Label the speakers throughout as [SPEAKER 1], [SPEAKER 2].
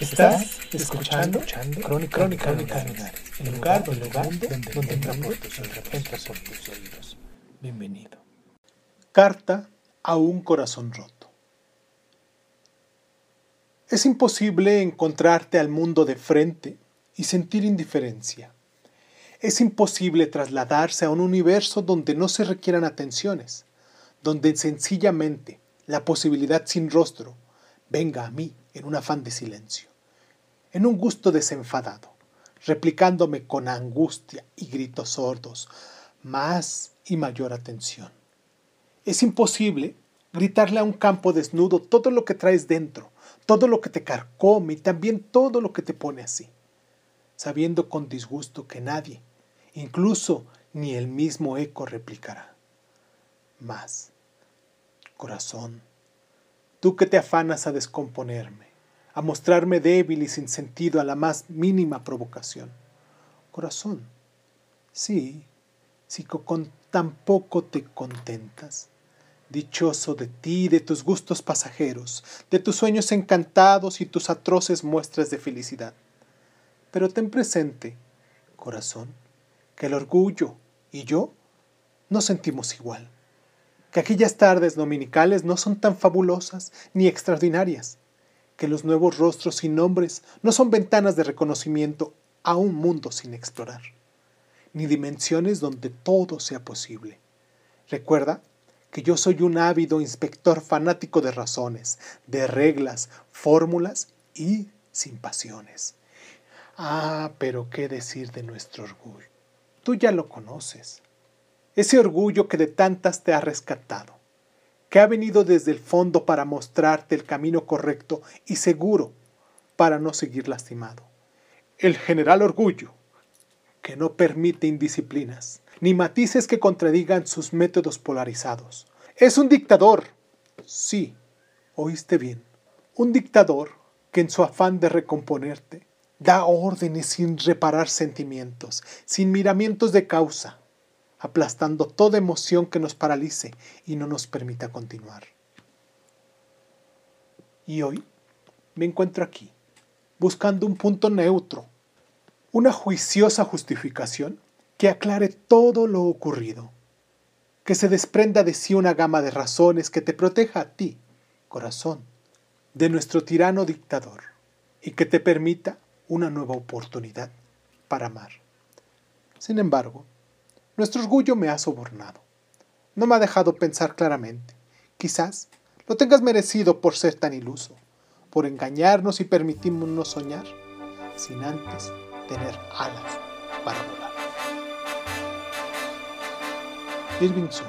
[SPEAKER 1] Estás escuchando, Crónica, Crónica, Lunares, el lugar, el lugar donde, donde entra por tus oídos, por tus oídos. Bienvenido. Carta a un corazón roto. Es imposible encontrarte al mundo de frente y sentir indiferencia. Es imposible trasladarse a un universo donde no se requieran atenciones, donde sencillamente la posibilidad sin rostro venga a mí en un afán de silencio, en un gusto desenfadado, replicándome con angustia y gritos sordos, más y mayor atención. Es imposible gritarle a un campo desnudo todo lo que traes dentro, todo lo que te carcome y también todo lo que te pone así, sabiendo con disgusto que nadie, incluso ni el mismo eco replicará. Más, corazón, tú que te afanas a descomponerme, a mostrarme débil y sin sentido a la más mínima provocación. Corazón, sí, si con tan poco te contentas, dichoso de ti, de tus gustos pasajeros, de tus sueños encantados y tus atroces muestras de felicidad. Pero ten presente, corazón, que el orgullo y yo no sentimos igual, que aquellas tardes dominicales no son tan fabulosas ni extraordinarias, que los nuevos rostros sin nombres no son ventanas de reconocimiento a un mundo sin explorar, ni dimensiones donde todo sea posible. Recuerda que yo soy un ávido inspector fanático de razones, de reglas, fórmulas y sin pasiones. Ah, pero qué decir de nuestro orgullo. Tú ya lo conoces. Ese orgullo que de tantas te ha rescatado, que ha venido desde el fondo para mostrarte el camino correcto y seguro para no seguir lastimado. El general orgullo, que no permite indisciplinas, ni matices que contradigan sus métodos polarizados. Es un dictador. Sí, oíste bien. Un dictador que en su afán de recomponerte da órdenes sin reparar sentimientos, sin miramientos de causa, aplastando toda emoción que nos paralice y no nos permita continuar. Y hoy me encuentro aquí, buscando un punto neutro, una juiciosa justificación que aclare todo lo ocurrido, que se desprenda de sí una gama de razones que te proteja a ti, corazón, de nuestro tirano dictador, y que te permita una nueva oportunidad para amar. Sin embargo, nuestro orgullo me ha sobornado. No me ha dejado pensar claramente. Quizás lo tengas merecido por ser tan iluso, por engañarnos y permitirnos soñar, sin antes tener alas para volar. Irving Sun.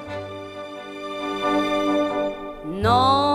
[SPEAKER 2] Non,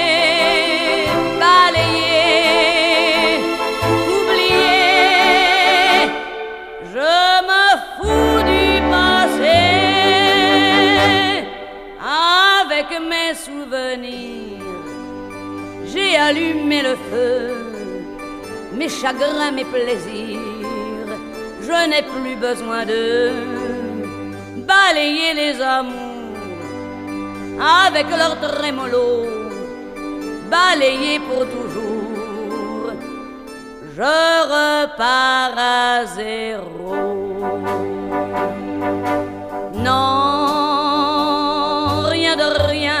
[SPEAKER 2] Allumez le feu, mes chagrins, mes plaisirs, je n'ai plus besoin d'eux. balayer les amours avec leur trémolo, balayer pour toujours, je repars à zéro. Non, rien de rien